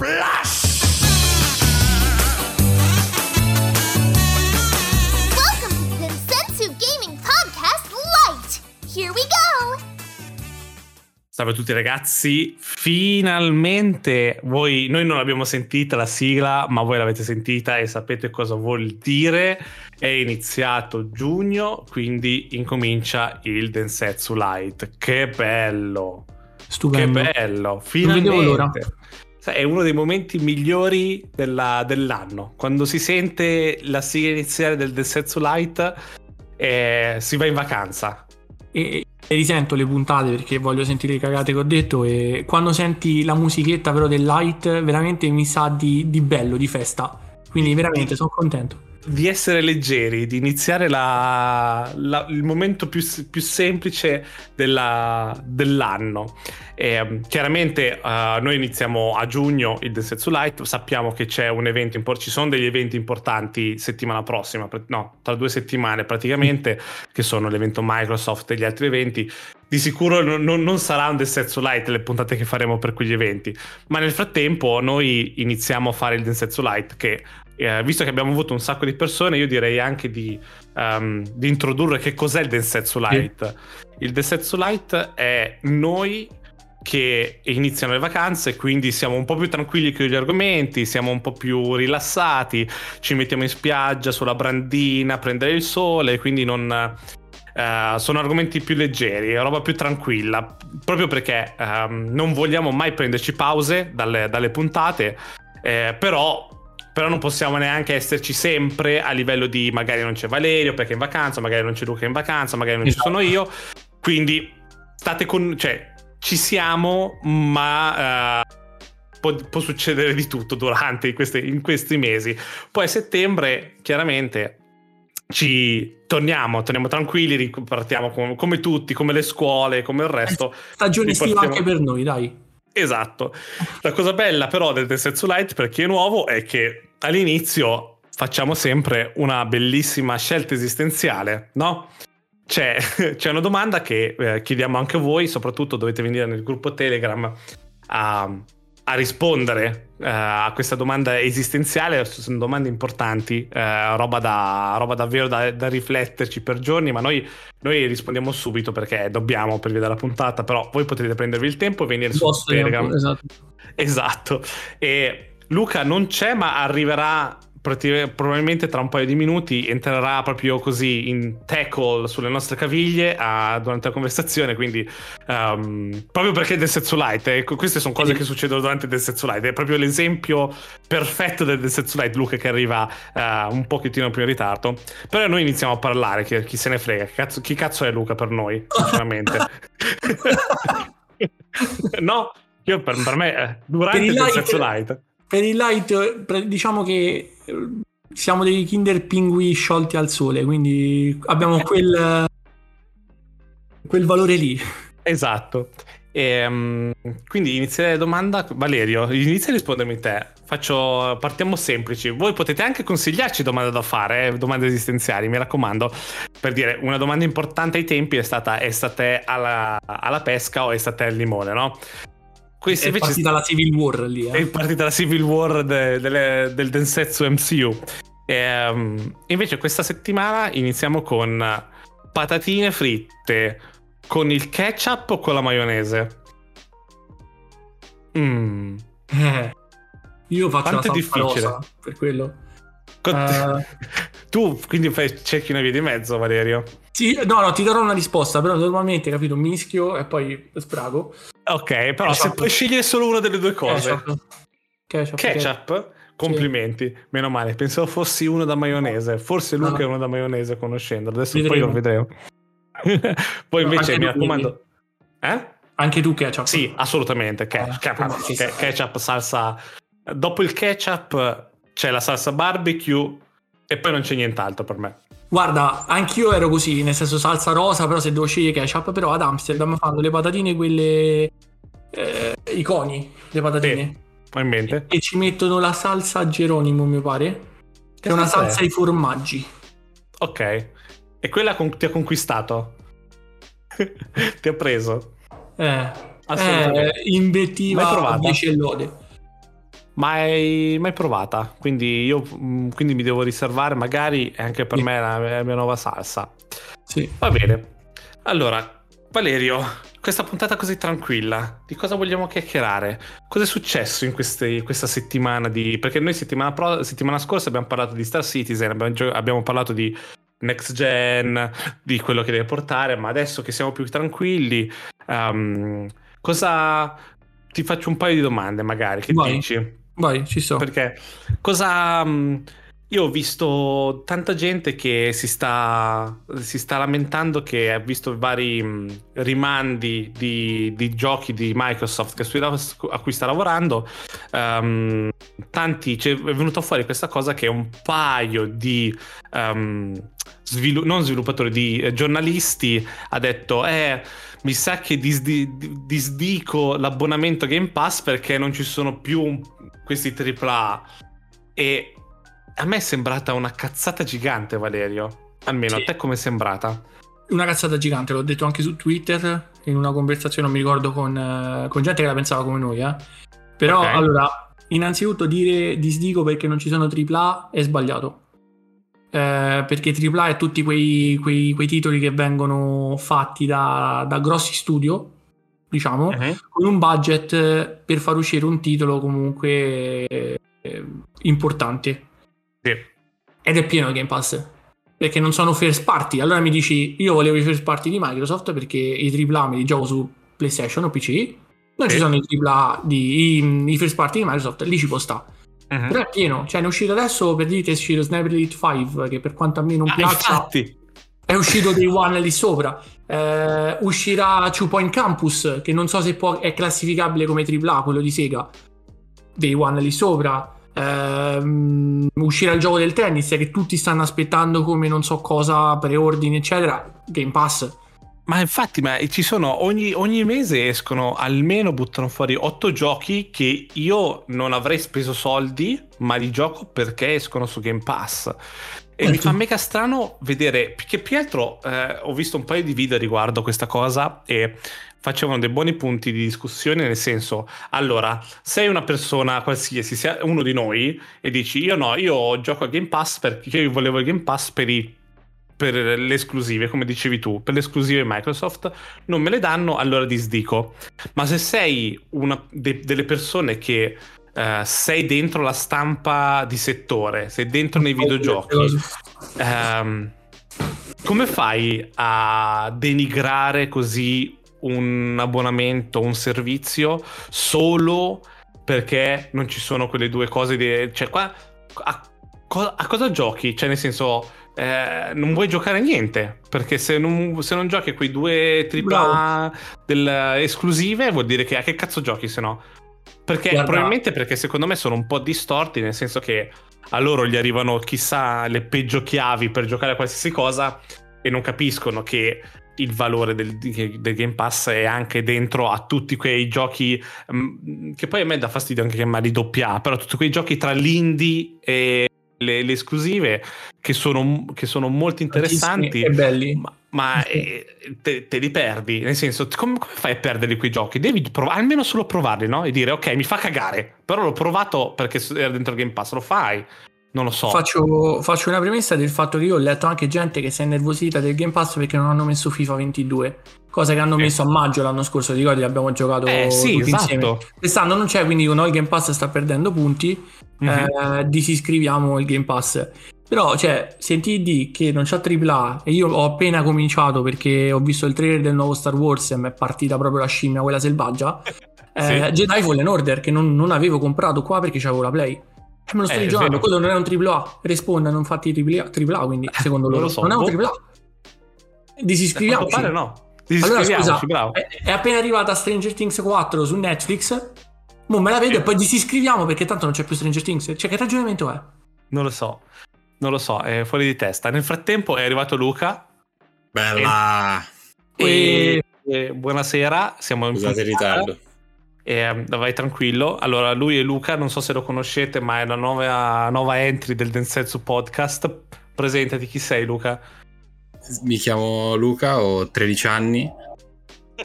Splash! Welcome to the Sensu Gaming Podcast Lite. Here we go. Salve a tutti ragazzi, finalmente voi, noi non l'abbiamo sentita la sigla, ma voi l'avete sentita e sapete cosa vuol dire. È iniziato giugno, quindi incomincia il Densetsu Light. Che bello! Stupendo. Che bello! Non vedevo l'ora. Finalmente! Sai, È uno dei momenti migliori della- dell'anno. Quando si sente la sigla iniziale del Densetsu Light, eh, si va in vacanza. E, e risento le puntate perché voglio sentire le cagate che ho detto e quando senti la musichetta però del light veramente mi sa di, di bello, di festa. Quindi veramente sono contento. Di essere leggeri, di iniziare la- la- il momento più, più semplice della- dell'anno. E, chiaramente eh, noi iniziamo a giugno il Densetsu Light, sappiamo che c'è un evento, impor- ci sono degli eventi importanti settimana prossima, pr- no, tra due settimane praticamente, che sono l'evento Microsoft e gli altri eventi. Di sicuro non- non sarà un Densetsu Light le puntate che faremo per quegli eventi, ma nel frattempo noi iniziamo a fare il Densetsu Light che eh, visto che abbiamo avuto un sacco di persone, io direi anche di, ehm, di introdurre che cos'è il Densetsu Light. Il Densetsu Light è noi che iniziano le vacanze, quindi siamo un po' più tranquilli con gli argomenti, siamo un po' più rilassati, ci mettiamo in spiaggia sulla brandina a prendere il sole, quindi non... eh, sono argomenti più leggeri, roba più tranquilla, proprio perché ehm, non vogliamo mai prenderci pause dalle, dalle puntate, eh, però però non possiamo neanche esserci sempre a livello di magari non c'è Valerio perché è in vacanza, magari non c'è Luca in vacanza, magari non ci Esatto. sono io. Quindi state con... cioè ci siamo, ma eh, può, può succedere di tutto durante queste- in questi mesi. Poi a settembre, chiaramente, ci torniamo, torniamo tranquilli, ripartiamo com- come tutti, come le scuole, come il resto. Stagione estiva anche per noi, dai. Esatto. La cosa bella però del Densetsu Light per chi è nuovo è che all'inizio facciamo sempre una bellissima scelta esistenziale, no? C'è, c'è una domanda che eh, chiediamo anche a voi, soprattutto dovete venire nel gruppo Telegram a, a rispondere eh, a questa domanda esistenziale, sono domande importanti, eh, roba, da, roba davvero da, da rifletterci per giorni, ma noi, noi rispondiamo subito perché dobbiamo per via della puntata, però voi potete prendervi il tempo e venire su Telegram. esatto. Esatto. E Luca non c'è, ma arriverà probabilmente tra un paio di minuti. Entrerà proprio così in tackle sulle nostre caviglie ah, durante la conversazione. Quindi, ehm, proprio perché del Setsu Light, ecco, queste sono cose che succedono durante il Setsu Light. È proprio l'esempio perfetto del Setsu Light. Luca che arriva eh, un pochettino più in ritardo. Però noi iniziamo a parlare. Chi, chi se ne frega? Chi cazzo, chi cazzo è Luca per noi? Sinceramente, no. Io per, per me, eh, durante Per il Densetsu Light, Per il light, diciamo che eh, siamo dei Kinder Pingui sciolti al sole, quindi abbiamo quel, quel valore lì. esatto. Ehm, quindi inizierei la domanda. Valerio, inizia a rispondermi te. Faccio, partiamo semplici. Voi potete anche consigliarci domande da fare, eh, domande esistenziali, mi raccomando. Per dire, una domanda importante ai tempi è stata: è state alla, alla pesca o è state al limone, no? Questi È invece partita la Civil War lì. È Eh. partita la Civil War de- delle- del Densetsu MCU. Ehm, invece questa settimana iniziamo con patatine fritte con il ketchup o con la maionese? Mm. Eh, Io faccio Quanto la è difficile? rosa, per quello. Con- Eh. tu quindi fai, cerchi una via di mezzo, Valerio. Sì, no, no, ti darò una risposta, però normalmente, capito, mischio e poi sprago. Ok, però se Ketchup. puoi scegliere solo una delle due cose. Ketchup. Ketchup. Ketchup? Complimenti, meno male. Pensavo fossi uno da maionese. Forse Luca no. è uno da maionese conoscendolo. Adesso poi Vedremo. lo vedremo. poi No, invece mi raccomando. Eh? Anche tu ketchup. Sì, assolutamente. Ke- ketchup, sì, ke- sì. ketchup, salsa. Dopo il ketchup c'è la salsa barbecue e poi non c'è nient'altro per me. Guarda, anch'io ero così, nel senso salsa rosa, però se devo scegliere ketchup, però ad Amsterdam fanno le patatine quelle... eh, i coni, le patatine. Ho in mente? E ci mettono la salsa Geronimo, mi pare. Che è una salsa è? ai formaggi. Ok. E quella con- ti ha conquistato? ti ha preso? Eh, Assolutamente. eh, invettiva Mai provata? 10 lode. Mai, mai provata. Quindi io mm, quindi mi devo riservare, magari anche per Sì. me la, la mia nuova salsa. Sì. Va bene. Allora, Valerio, questa puntata così tranquilla, di cosa vogliamo chiacchierare? Cosa è successo in queste- questa settimana di... Perché noi settimana, pro- settimana scorsa abbiamo parlato di Star Citizen, abbiamo, gio- abbiamo parlato di next gen, di quello che deve portare, ma adesso che siamo più tranquilli, ehm, cosa... Ti faccio un paio di domande magari, che Vai. dici? Vai, ci sto. Perché cosa... mh, Io ho visto tanta gente che si sta, si sta lamentando che ha visto vari mh, rimandi di, di giochi di Microsoft a cui sta lavorando. Ehm, tanti, c'è- è venuto fuori questa cosa che un paio di... ehm, svilu- non sviluppatori, di eh, giornalisti ha detto eh mi sa che disdi- di- disdico l'abbonamento Game Pass perché non ci sono più questi AAA e a me è sembrata una cazzata gigante Valerio almeno Sì. a te come è sembrata Una cazzata gigante, l'ho detto anche su Twitter in una conversazione, non mi ricordo, con, eh, con gente che la pensava come noi. eh. Però, Ok. allora, innanzitutto dire disdico perché non ci sono AAA è sbagliato. Eh, perché AAA è tutti quei, quei- quei titoli che vengono fatti da, da grossi studio, diciamo, con un budget eh, per far uscire un titolo comunque eh, importante. Sì. Ed è pieno il Game Pass. Perché non sono first party. Allora mi dici, io volevo i first party di Microsoft perché i AAA me li gioco su PlayStation o PC. Non Sì. ci sono i AAA di i, i first party di Microsoft, lì ci può sta. Mhm. Però è pieno. Cioè, ne è uscito adesso per dire che è uscito Snap Elite 5, che per quanto a me non Ah, piaccia, infatti è uscito Day One lì sopra. Eh, uscirà Two Point Campus, che non so se può- è classificabile come AAA, quello di Sega. Day One lì sopra. Ehm, uscirà il gioco del tennis che tutti stanno aspettando come non so cosa, preordini, eccetera. Game Pass. Ma infatti, ma ci sono ogni, ogni mese escono almeno buttano fuori otto giochi che io non avrei speso soldi, ma li gioco perché escono su Game Pass. E mi fa mega strano vedere, perché più altro eh, ho visto un paio di video riguardo questa cosa e facevano dei buoni punti di discussione, nel senso, allora, sei una persona qualsiasi, sia uno di noi, e dici, io no, io gioco a Game Pass perché io volevo il Game Pass per i per le esclusive, come dicevi tu, per le esclusive Microsoft, non me le danno, allora disdico. Ma se sei una de- delle persone che eh, sei dentro la stampa di settore, sei dentro nei videogiochi, ehm, come fai a denigrare così un abbonamento, un servizio solo perché non ci sono quelle due cose? di- cioè, qua a, a cosa giochi? Cioè, nel senso, eh, non vuoi giocare a niente perché se non, se non giochi a quei due AAA esclusive, vuol dire che a che cazzo giochi se no? Perché Guarda- probabilmente perché secondo me sono un po' distorti, nel senso che a loro gli arrivano chissà le peggio chiavi per giocare a qualsiasi cosa e non capiscono che il valore del, del Game Pass è anche dentro a tutti quei giochi mm, che poi a me dà fastidio anche chiamarli doppia, però tutti quei giochi tra l'indie e le, le esclusive che sono, che sono molto interessanti. E belli. Ma, ma, eh, te, te li perdi, nel senso, come, come fai a perderli quei giochi? Devi provare, almeno solo provarli, no? E dire, ok, mi fa cagare, però l'ho provato perché era dentro il Game Pass, lo fai. Non lo so. Faccio, faccio una premessa del fatto che io ho letto anche gente che si è nervosita del Game Pass perché non hanno messo FIFA 22, cosa che hanno Eh. messo a maggio l'anno scorso, ti ricordi? Abbiamo giocato Eh, sì, tutti esatto. insieme. Quest'anno non c'è, quindi "No, il Game Pass sta perdendo punti, Mhm. eh, disiscriviamo il Game Pass. Però, cioè, senti di che non c'è AAA e io ho appena cominciato perché ho visto il trailer del nuovo Star Wars e mi è partita proprio la scimmia, quella selvaggia. Eh, Sì. Jedi Fallen Order che non, non avevo comprato qua perché c'avevo la Play. E me lo sto Eh, rigiocando, vero. quello non è un AAA. Respawn hanno fatti AAA, AAA, quindi secondo non loro lo so, non è un boh. AAA. Disiscriviamoci. A quanto pare no. Allora scusa, è, è appena arrivata Stranger Things 4 su Netflix. Mo me la vedo e poi disiscriviamo perché tanto non c'è più Stranger Things. Cioè, che ragionamento è? Non lo so. Non lo so, è fuori di testa. Nel frattempo è arrivato Luca. Bella! E, e buonasera, siamo in Scusate il ritardo. E, um, vai tranquillo. Allora, lui e Luca, non so se lo conoscete, ma è la nuova, nuova entry del Densetsu Podcast. Presentati, chi sei Luca? Mi chiamo Luca, ho 13 anni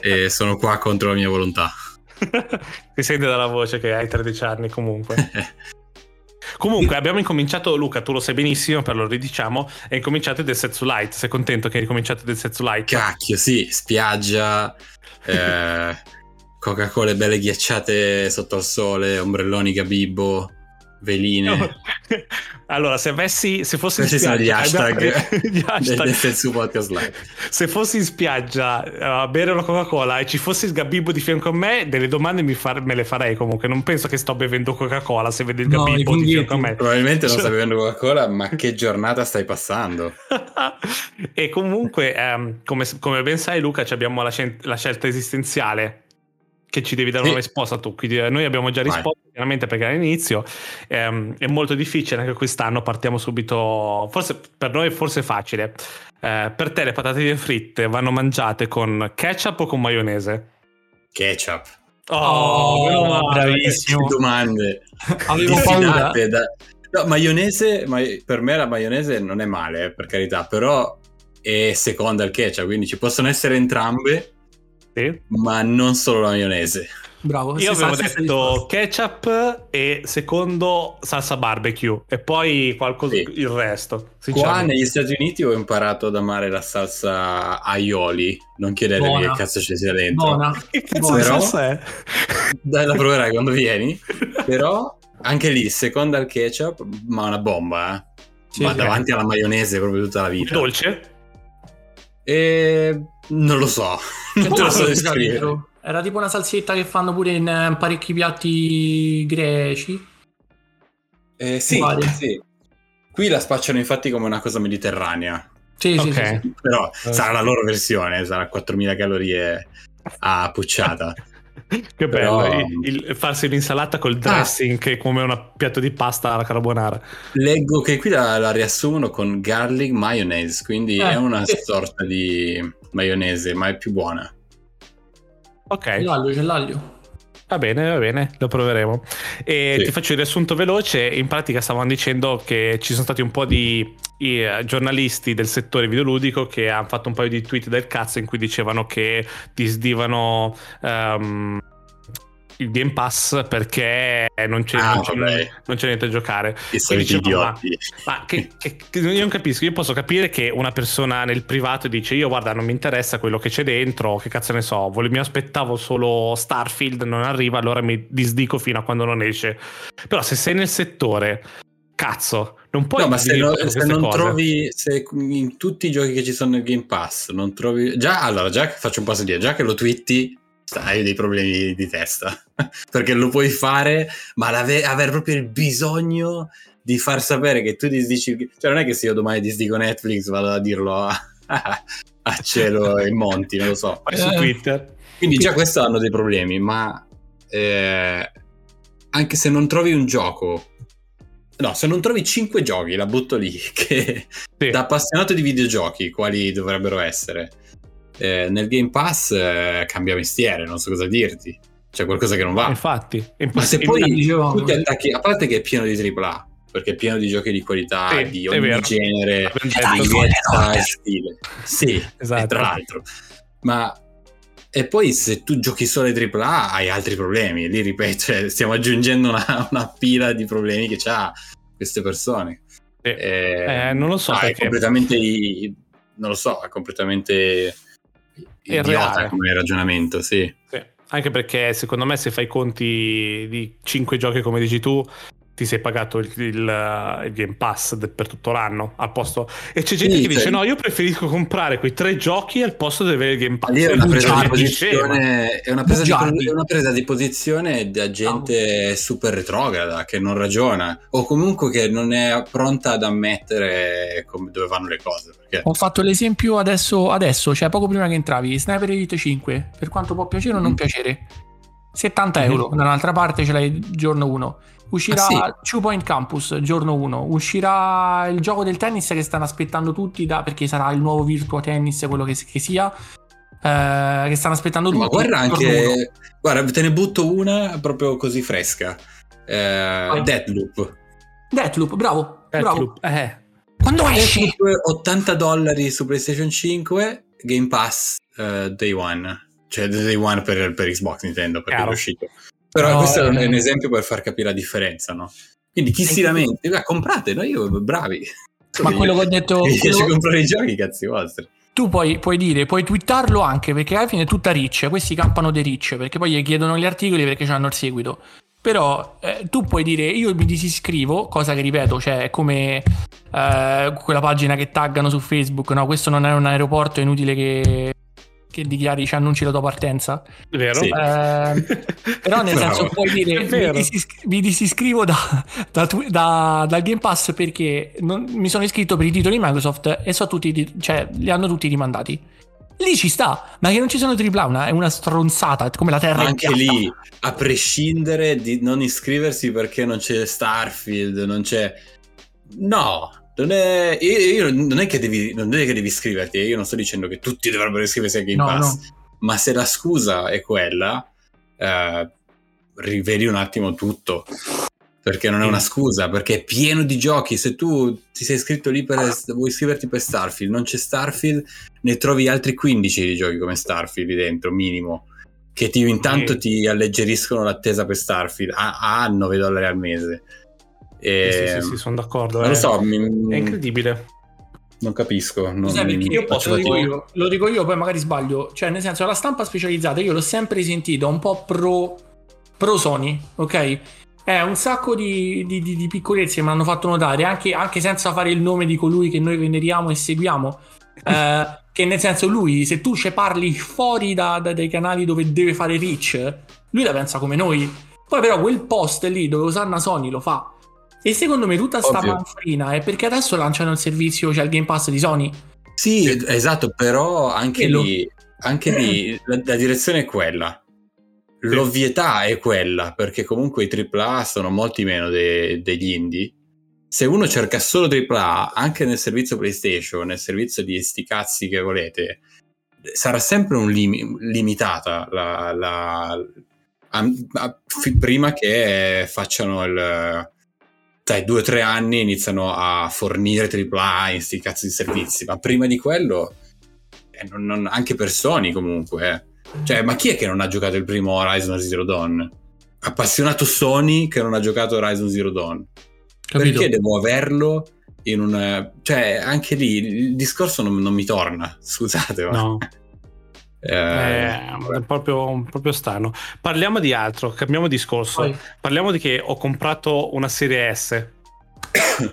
e sono qua contro la mia volontà. si sente dalla voce che hai 13 anni comunque. Comunque abbiamo incominciato, Luca, tu lo sai benissimo, per lo ridiciamo, è incominciato del Setsu Light. Sei contento che hai ricominciato del Setsu Light? Cacchio, sì, spiaggia, eh, Coca-Cola belle ghiacciate sotto al sole, ombrelloni Gabibbo, veline. Allora, se avessi, se fossi in Questi sono gli spiaggia, hashtag, gli hashtag. del Setsu Podcast Live. se fossi in spiaggia eh, a bere una Coca-Cola e ci fossi Sgabibbo di fianco a me, delle domande mi far- me le farei comunque. Non penso che sto bevendo Coca-Cola se vedo il No, Gabibbo i di fianco a me. Probabilmente non Cioè- stai bevendo Coca-Cola, ma che giornata stai passando? e comunque, ehm, come, come ben sai, Luca, ci abbiamo la, scel- la scelta esistenziale che ci devi dare Sì. una risposta tu. Quindi eh, noi abbiamo già Vai. risposto, chiaramente perché all'inizio ehm, è molto difficile, anche quest'anno partiamo subito, forse per noi forse è facile. Eh, per te le patatine fritte vanno mangiate con ketchup o con maionese? Ketchup. Oh, meno male. bravissimo. Che domande. Avevo paura. da- No, maionese, ma per me la maionese non è male, eh, per carità, però è seconda al ketchup, quindi ci possono essere entrambe, Sì. ma non solo la maionese. Bravo. Io avevo detto risposta. ketchup e secondo salsa barbecue e poi qualcosa Sì. il resto. Qua negli Stati Uniti ho imparato ad amare la salsa aioli, non chiedetevi Buona. che cazzo ci sia dentro. Buona. Che cazzo Buona. di Però- salsa è? Dai, la proverai quando vieni. Però anche lì, seconda al ketchup, ma una bomba, eh. Sì, ma sì. davanti alla maionese proprio tutta la vita. Dolce? E non lo so, non te lo so descrivere. Era tipo una salsetta che fanno pure in eh, parecchi piatti greci. Eh, sì, Uguale. sì. Qui la spacciano infatti come una cosa mediterranea, Sì, sì, Ok. sì, sì. però sarà la loro versione, sarà 4000 calorie a pucciata. Che Però- bello, il, il- farsi l'insalata col dressing che è come un piatto di pasta alla carbonara. Leggo che qui la, la riassumono con garlic mayonnaise, quindi Eh, è una sorta di maionese, ma è più buona. Ok, L'aglio, c'è l'aglio. Va bene, va bene, lo proveremo. E Sì. ti faccio il riassunto veloce. In pratica stavamo dicendo che ci sono stati un po' di eh, giornalisti del settore videoludico che hanno fatto un paio di tweet del cazzo in cui dicevano che disdivano ehm, il Game Pass perché non c'è, Ah, non c'è- non c'è niente da giocare. I soliti idioti. Ma che, che- che io non capisco, io posso capire che una persona nel privato dice io guarda non mi interessa quello che c'è dentro, che cazzo ne so, vole- mi aspettavo solo Starfield, non arriva, allora mi disdico fino a quando non esce. Però se sei nel settore, cazzo, non puoi No, ma se, no- se non cose. trovi, se in tutti i giochi che ci sono nel Game Pass, non trovi. Già, allora, già che faccio un passo indietro, già che lo twitti, hai dei problemi di testa. Perché lo puoi fare, ma avere proprio il bisogno di far sapere che tu disdici. Cioè, non è che se io domani disdico Netflix vado a dirlo a, a cielo e monti, non lo so. Vai su. Twitter. Quindi già questo hanno dei problemi, ma eh, anche se non trovi un gioco, no, se non trovi 5 giochi, la butto lì, che Sì. da appassionato di videogiochi, quali dovrebbero essere, eh, nel Game Pass eh, cambia mestiere, non so cosa dirti, c'è qualcosa che non va. Infatti, è Ma se poi dicevamo. tu ti attacchi, a parte che è pieno di AAA, perché è pieno di giochi di qualità, Sì, di è ogni vero. genere, lunghezza e stile. Sì, Esatto. tra l'altro. Ma e poi se tu giochi solo ai AAA hai altri problemi. Lì ripeto, cioè, stiamo aggiungendo una, una pila di problemi che ha queste persone. Sì. Eh, Eh, non lo so è perché. completamente i- non lo so, è completamente reale. come ragionamento, sì. Sì, Anche perché secondo me se fai conti di 5 giochi come dici tu, ti sei pagato il, il, il Game Pass de- per tutto l'anno al posto. E c'è gente Sì, che dice: No, io preferisco comprare quei tre giochi al posto di avere il Game Pass. Lì è una presa di posizione, è una presa di, è una presa di posizione da gente super retrograda che non ragiona o comunque che non è pronta ad ammettere come- dove vanno le cose. Perché Ho fatto l'esempio adesso, adesso, cioè poco prima che entravi, Sniper Elite 5, per quanto può piacere o non Mm. piacere. 70 euro, dall'altra parte ce l'hai giorno 1. Uscirà Ah, Two Point Campus giorno 1. Uscirà il gioco del tennis che stanno aspettando tutti da- perché sarà il nuovo Virtua Tennis, quello che, che sia. eh, che stanno aspettando tutti. ma guarda anche, guarda, te ne butto una proprio così fresca. Eh, Vai. Deathloop. Deathloop, bravo. bravo. Deathloop, Eh, Quando esce? Deathloop 80 dollari su PlayStation 5, Game Pass eh, Day One. cioè Day One per, per Xbox Nintendo perché Chiaro. è uscito. Però No, questo è un, eh. è un esempio per far capire la differenza, no? Quindi chi si lamenta, "Dai, comprate, no? Io, bravi. Ma quello che ho detto... Mi piace quello- comprare i giochi, cazzi vostri. Tu puoi, puoi dire, puoi twittarlo anche perché alla fine è tutta riccia, questi campano dei ricce perché poi gli chiedono gli articoli perché hanno il seguito. Però eh, tu puoi dire io mi disiscrivo, cosa che ripeto, cioè è come eh, quella pagina che taggano su Facebook, no, questo non è un aeroporto, è inutile che, che dichiari, ci annunci la tua partenza. Vero? Sì. Eh, però nel senso puoi dire vero. disiscri- mi disiscrivo da, da da- dal Game Pass perché non- mi sono iscritto per i titoli Microsoft e so tutti, cioè li hanno tutti rimandati. Lì ci sta, ma che non ci sono tripla una è una stronzata, come la terra anche lì, a prescindere di non iscriversi perché non c'è Starfield, non c'è... No, non è, io, io non è che devi, non è che devi iscriverti, io non sto dicendo che tutti dovrebbero iscriversi al Game No, Pass, no. ma se la scusa è quella, eh, rivedi un attimo tutto. Perché non è una scusa, perché è pieno di giochi. Se tu ti sei iscritto lì per vuoi iscriverti per Starfield, non c'è Starfield, ne trovi altri 15 di giochi come Starfield lì dentro, minimo. Che ti, intanto ti alleggeriscono l'attesa per Starfield a, a 9 dollari al mese. E, Sì, sì, sì, sì, sono d'accordo. non eh. lo so, mi- È incredibile. non capisco. Non, Sai perché io faccio lo dico io, lo dico io, poi magari sbaglio. Cioè, nel senso, la stampa specializzata io l'ho sempre sentita un po' pro, pro Sony, ok? È un sacco di, di, di- di piccolezze che mi hanno fatto notare, anche, anche senza fare il nome di colui che noi veneriamo e seguiamo. eh, che nel senso, lui, se tu ci parli fuori da- da- dai canali dove deve fare reach, lui la pensa come noi. Poi, però, quel post lì dove Osanna Sony lo fa. E secondo me tutta sta Ovvio. manfrina è perché adesso lanciano il servizio, cioè il Game Pass di Sony. Sì, esatto, però anche Quello. lì, anche lì la, la direzione è quella. L'ovvietà è quella, perché comunque i AAA sono molti meno de- degli indie. Se uno cerca solo AAA, anche nel servizio PlayStation, nel servizio di sti cazzi che volete, sarà sempre un limi- limitata la, la- a- a- prima che facciano il dai due o tre anni iniziano a fornire AAA in sti cazzi di servizi, ma prima di quello, eh, non- non- anche per Sony comunque, eh. cioè, ma chi è che non ha giocato il primo Horizon Zero Dawn? Appassionato Sony che non ha giocato Horizon Zero Dawn. Capito? Perché devo averlo in un... cioè, anche lì il discorso non, non mi torna, scusate, ma... No, Eh, è proprio, proprio strano. Parliamo di altro, cambiamo discorso. Poi- Parliamo di che ho comprato una serie S. eh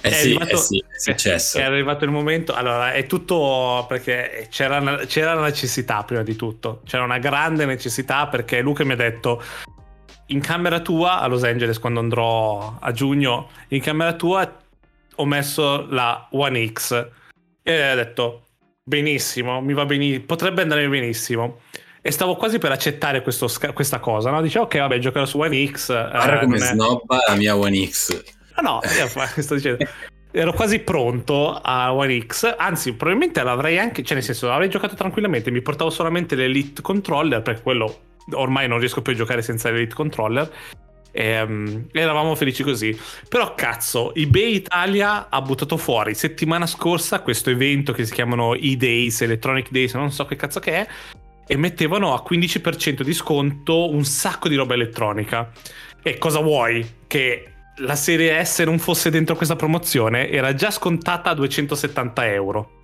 è sì, arrivato- eh sì, è successo. È arrivato il momento. Allora, è tutto perché c'era una, c'era una necessità prima di tutto. C'era una grande necessità perché Luca mi ha detto. In camera tua a Los Angeles, quando andrò a giugno, in camera tua ho messo la One X e ha detto benissimo, mi va benissimo, potrebbe andare benissimo. E stavo quasi per accettare questo questa cosa, no? Dice ok, vabbè, giocherò su One X. eh, Guarda come non è- snobba la mia One X. No, no, io sto dicendo. Ero quasi pronto a One X, anzi, probabilmente l'avrei anche, cioè, nel senso, l'avrei giocato tranquillamente. Mi portavo solamente l'Elite Controller, perché quello ormai non riesco più a giocare senza l'Elite Controller. Ehm, eravamo felici così. Però, cazzo, eBay Italia ha buttato fuori settimana scorsa questo evento che si chiamano E-Days, Electronic Days, non so che cazzo che è. E mettevano a 15% di sconto un sacco di roba elettronica. E cosa vuoi? Che la serie S non fosse dentro questa promozione? Era già scontata a 270 euro.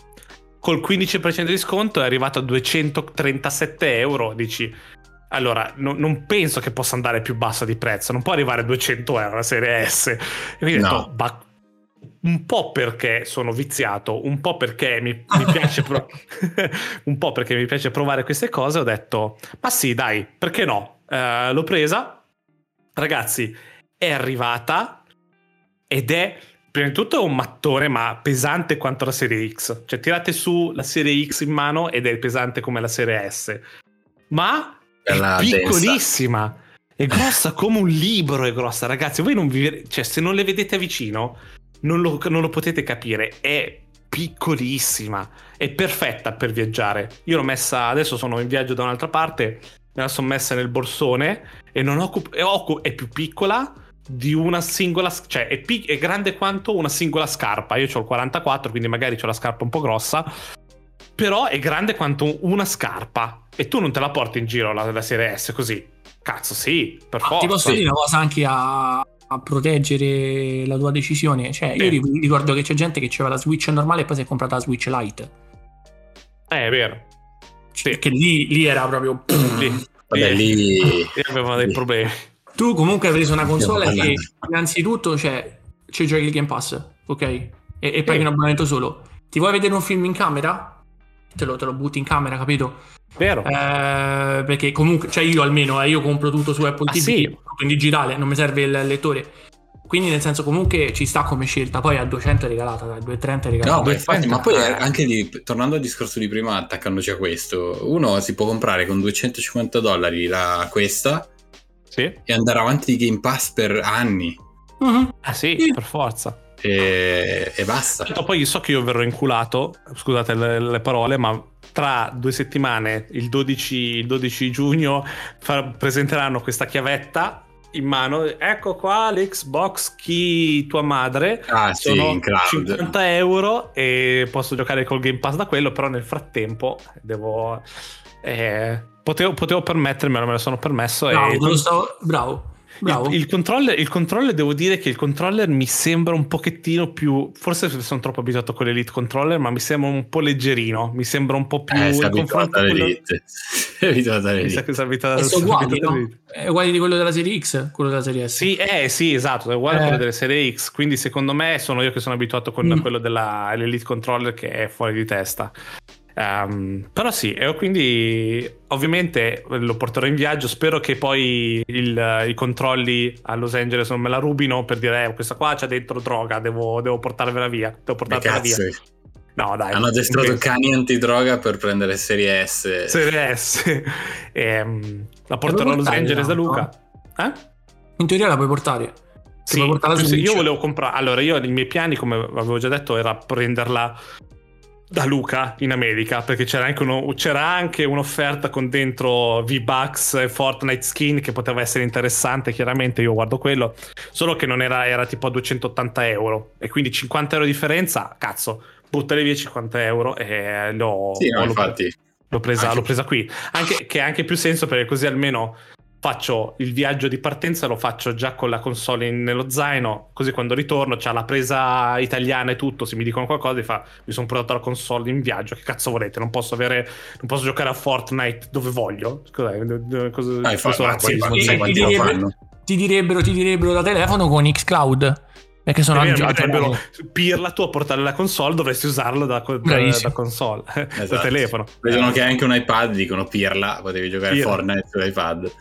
Col 15% di sconto è arrivata a 237 euro. Dici, allora no- non penso che possa andare più bassa di prezzo. Non può arrivare a 200 euro la serie S. E quindi ho No. detto, "Ma un po' perché sono viziato, un po' perché mi, mi piace pro- un po' perché mi piace provare queste cose, ho detto, ma sì, dai, perché no? Eh, l'ho presa, ragazzi, è arrivata ed è prima di tutto un mattone, ma pesante quanto la serie X. Cioè, tirate su la serie X in mano ed è pesante come la serie S. Ma Bella è piccolissima. È grossa come un libro, è grossa, ragazzi. Voi non vi... Cioè, se non le vedete vicino, non lo, non lo potete capire. È piccolissima. È perfetta per viaggiare. Io l'ho messa... Adesso sono in viaggio da un'altra parte. Me la sono messa nel borsone e non occupa... È, occu- è più piccola di una singola... Cioè, è, pic- è grande quanto una singola scarpa. Io ho il 44, quindi magari ho la scarpa un po' grossa. Però è grande quanto una scarpa e tu non te la porti in giro la, la serie S così. Cazzo, sì, per Ah, forza. ti posso dire una cosa anche a, a proteggere la tua decisione. Cioè, io Sì. ri- ricordo che c'è gente che aveva la Switch normale e poi si è comprata la Switch Lite. Eh, è vero. Sì. Perché lì, lì era proprio. Lì, Vabbè, lì- lì... avevano dei problemi. Tu comunque hai preso una console che innanzitutto cioè, ci giochi il Game Pass, ok? E, e paghi Sì. un abbonamento solo. Ti vuoi vedere un film in camera? Te lo, te lo butti in camera, capito? Vero? Eh, perché comunque, cioè io almeno, eh, io compro tutto su Apple Ah, TV, sì? tutto in digitale, non mi serve il lettore. Quindi nel senso comunque ci sta come scelta, poi a 200 è regalata, dai, 230 è regalata. No, ma infatti, ma poi anche lì, tornando al discorso di prima, attaccandoci a questo, uno si può comprare con 250 dollari la, questa Sì. e andare avanti di Game Pass per anni Mhm. Ah sì, Sì. per forza. E, e basta. Tanto poi so che io verrò inculato, scusate le, le parole, ma tra due settimane, il 12, il 12 giugno, fa- presenteranno questa chiavetta in mano. Ecco qua l'Xbox chi tua madre. Ah sì, Sono in cloud. 50 euro e posso giocare col Game Pass da quello, però nel frattempo devo... eh, potevo, potevo permettermelo, me lo sono permesso. Bravo, e stavo- bravo, bravo. Il, il controller, il controller, devo dire che il controller mi sembra un pochettino più. Forse sono troppo abituato con l'Elite controller, ma mi sembra un po' leggerino. Mi sembra un po' più. Eh, in confronto abituato a all'elite. Sei abituato Mi sa all'elite. abituato- E sono sono uguali, abituato no? È uguale di quello della serie X, quello della serie S. Sì, eh, sì, esatto, è uguale a Eh. quello delle serie X. Quindi, secondo me, sono io che sono abituato con Mm. quello dell'Elite controller che è fuori di testa. Ehm, però sì, e quindi ovviamente lo porterò in viaggio. Spero che poi il- i controlli a Los Angeles non me la rubino per dire eh, questa qua c'ha dentro droga, devo, devo portarvela via. Devo Che portarla via. No, dai. hanno addestrato cani antidroga per prendere serie S. Serie S. Ehm, la porterò a Los Angeles da no? Luca. Eh? In teoria la puoi portare. Sì, puoi portare la sì, Switch. io volevo comprare. Allora, io i miei piani, come avevo già detto, era prenderla da Luca in America perché c'era anche, uno- c'era anche un'offerta con dentro V-Bucks e Fortnite skin che poteva essere interessante. Chiaramente io guardo quello, solo che non era, era tipo a 280 euro e quindi 50 euro di differenza. Cazzo, buttare via 50 euro e l'ho, Sì, no, l'ho- infatti. L'ho presa, l'ho presa qui. Anche, che ha anche più senso perché così almeno faccio il viaggio di partenza, lo faccio già con la console in- nello zaino, così quando ritorno c'ha la presa italiana e tutto, se mi dicono qualcosa mi fa mi sono portato la console in viaggio, che cazzo volete? Non posso avere non posso giocare a Fortnite dove voglio? Scusate, cosa, Ah, non sì, sai sì, quanti sì, lo sì. fanno. Ti direbbero, ti direbbero da telefono con Xcloud. Perché sono anche direbbero, aggiornati. pirla tu a portare la console dovresti usarlo da, da, da console da Esatto. telefono Vedono che anche un iPad, dicono pirla, potevi giocare Pirla. Fortnite sull'iPad.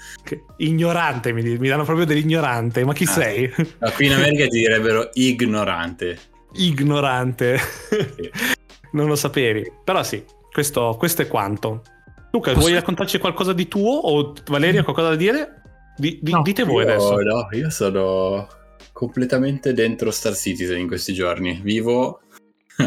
Ignorante mi, mi danno proprio dell'ignorante ma chi Ah. sei? Ma qui in America ti direbbero ignorante. ignorante. non lo sapevi. Però sì, questo, questo è quanto. Luca, Posso- vuoi raccontarci qualcosa di tuo o Valeria qualcosa da dire? Di- di- No, dite voi Io- adesso. No, io sono completamente dentro Star Citizen in questi giorni. Vivo.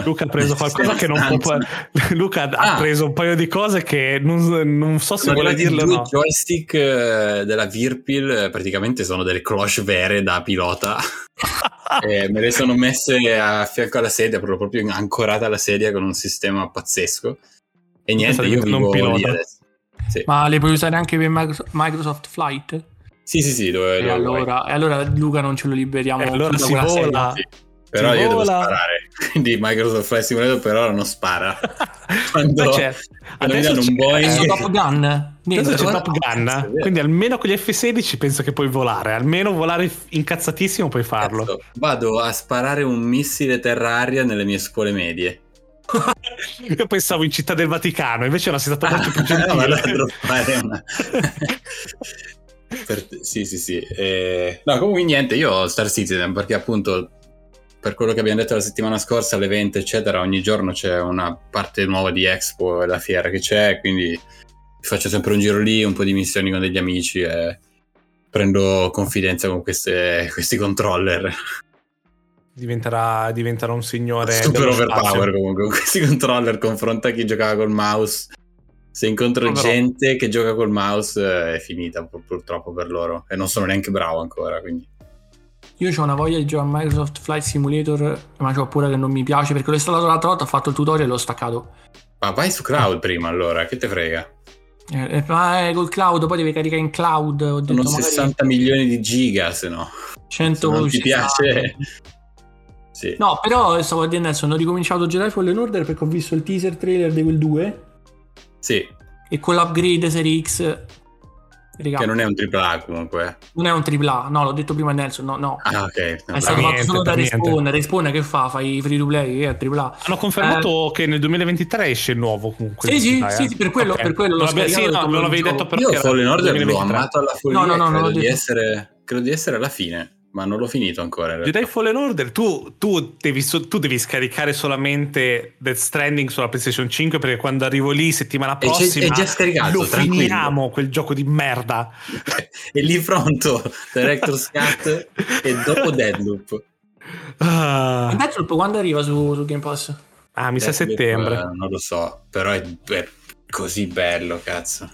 Luca ha preso qualcosa che non può. Luca ha Ah. preso un paio di cose che non, non so se vuole arrivati dirle o due no. joystick eh, della Virpil, eh, praticamente sono delle cloche vere da pilota. e me le sono messe a fianco alla sedia, proprio, proprio ancorate alla sedia con un sistema pazzesco. E niente, io diventando vivo pilota. Sì. Ma le puoi usare anche per Microsoft Flight? Sì, sì, sì, dove, E allora, e allora Luca non ce lo liberiamo E allora da si vola. Sì. Però Si io devo vola. sparare. Quindi Microsoft Flight Simulator per ora non spara. Quando, Ma c'è- quando adesso un c'è- Boeing... Adesso Top Gun? Adesso Dentro. c'è Top Gun, quindi almeno con gli F16 penso che puoi volare, almeno volare incazzatissimo puoi farlo. Cazzo, Vado a sparare un missile terra-aria nelle mie scuole medie. Io pensavo in Città del Vaticano, invece sei stato molto più Ah, no, ma gentile. fare una... Per- sì, sì, sì. Eh, No, comunque niente, io ho Star Citizen perché appunto per quello che abbiamo detto la settimana scorsa, all'evento, eccetera, ogni giorno c'è una parte nuova di Expo e la fiera che c'è, quindi faccio sempre un giro lì, un po' di missioni con degli amici e prendo confidenza con queste- questi controller. Diventerà, diventerà un signore Super overpower spazio. comunque, con questi controller confronta chi giocava col mouse. Se incontro Proverò. gente che gioca col mouse eh, è finita pur- purtroppo per loro e non sono neanche bravo ancora, quindi Io ho una voglia di giocare a Microsoft Flight Simulator, ma c'ho pure che non mi piace perché l'ho installato l'altra volta, ho fatto il tutorial e l'ho staccato. Ma vai su cloud prima allora, che te frega? Eh, eh, ma eh, col cloud, poi devi caricare in cloud. Ho detto, Sono magari 60 milioni di giga, se no. 100 Se non ti 60. piace... Sì. No, però stavo a dire Nelson, ho ricominciato Jedi Fallen Order perché ho visto il teaser trailer di quel 2 Sì, e con l'upgrade Serie X Raga, che non è un AAA comunque. non è un AAA, no, l'ho detto prima Nelson, no, no. Ah, ok. No, è stato niente, fatto solo da. Respawn. Respawn che fa? Fai free to play? È AAA. Hanno confermato che nel 2023 esce il nuovo comunque. Sì, sì, Dai, sì, eh. sì, per quello- Ok. per quello l'ho Vabbè, Sì, no, me l'avevi detto però Io Fallen Order l'ho 2023. amato alla follia. No, no, no, credo, di essere, credo di essere alla fine, ma non l'ho finito ancora. Jedi Fallen Order, tu, tu devi, so- tu devi scaricare solamente Death Stranding sulla PlayStation 5 perché quando arrivo lì settimana prossima è già scaricato, lo tranquillo. finiamo quel gioco di merda. e lì pronto Director's Cut e dopo Deadloop. Ah, E Deathloop quando arriva su, su Game Pass? Ah, mi sa Deathloop, settembre. eh, non lo so, però è, è così bello, cazzo.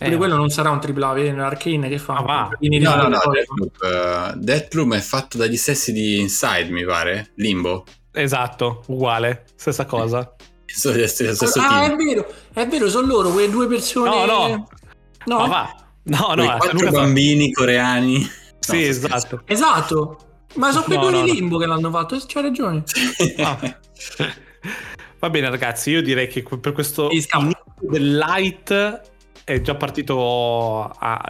Pure Eh, quello non sarà un AAA, vedi, Arcane che fa? Vieni No, no, no, Deathloop, eh, Deathloop è fatto dagli stessi di Inside, mi pare. Limbo. Esatto, uguale, stessa cosa. Sono dello stesso Ah, team. è vero, è vero, sono loro, quelle due persone. No, no. No, Ma va. No, no, eh, quattro Luca fa- bambini coreani. Sì, No, esatto. Esatto. Ma sono quei No, due no, di no. Limbo che l'hanno fatto, c'ha ragione. Ah. Va bene, ragazzi, io direi che per questo del light è già partito a-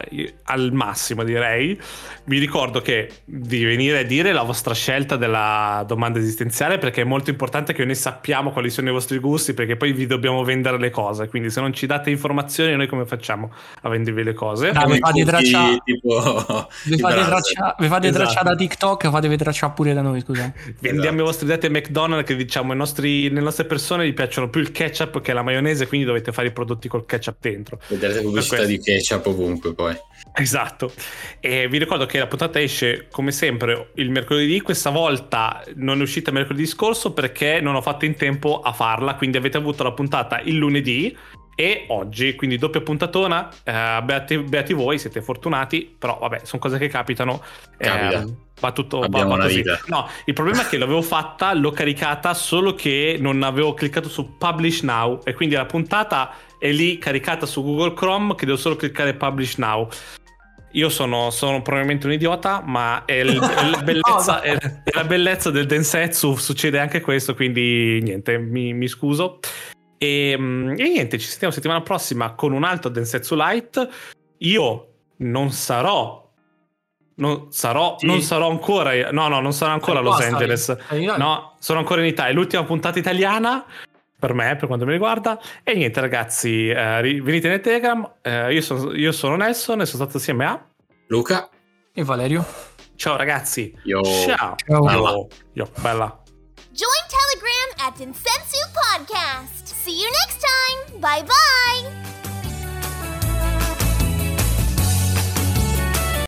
al massimo, direi. Vi ricordo che di venire a dire la vostra scelta della domanda esistenziale perché è molto importante che noi sappiamo quali sono i vostri gusti perché poi vi dobbiamo vendere le cose. Quindi se non ci date informazioni noi come facciamo a vendervi le cose? Come vi fate i cookie traccia- tipo Vi fate, traccia- vi fate Esatto. tracciare da TikTok, fatevi tracciare pure da noi, scusa. Vendiamo Esatto. i vostri dati a McDonald's che diciamo nostri, le nostre persone gli piacciono più il ketchup che la maionese, quindi dovete fare i prodotti col ketchup dentro. Vedrete pubblicità di ketchup ovunque poi. Esatto. E vi ricordo che la puntata esce come sempre il mercoledì. Questa volta non è uscita mercoledì scorso perché non ho fatto in tempo a farla. Quindi avete avuto la puntata il lunedì e oggi. Quindi doppia puntatona. Eh, beati, beati voi, siete fortunati. Però vabbè, sono cose che capitano. Capita. Eh, va tutto Abbiamo va così. No, il problema è che l'avevo fatta, l'ho caricata, solo che non avevo cliccato su Publish Now. E quindi la puntata è lì caricata su Google Chrome che devo solo cliccare Publish Now. Io sono, sono probabilmente un idiota, ma è, il- è la, bellezza, è, è la bellezza del Densetsu, succede anche questo, quindi niente, mi, mi scuso. E, mm, e niente, ci sentiamo settimana prossima con un altro Densetsu Light. Io non sarò... Non sarò, Sì. non sarò ancora, no, no, non sarò ancora a Los Angeles. No, sono ancora in Italia. È l'ultima puntata italiana per me, per quanto mi riguarda. E niente, ragazzi, eh, venite nel Telegram. Eh, io, sono, io sono Nelson e sono stato assieme a. Luca, E Valerio? Ciao, ragazzi. io... Ciao. Ciao. Bella. Yo, yo, bella. Join Telegram at Insensu Podcast. See you next time. Bye bye.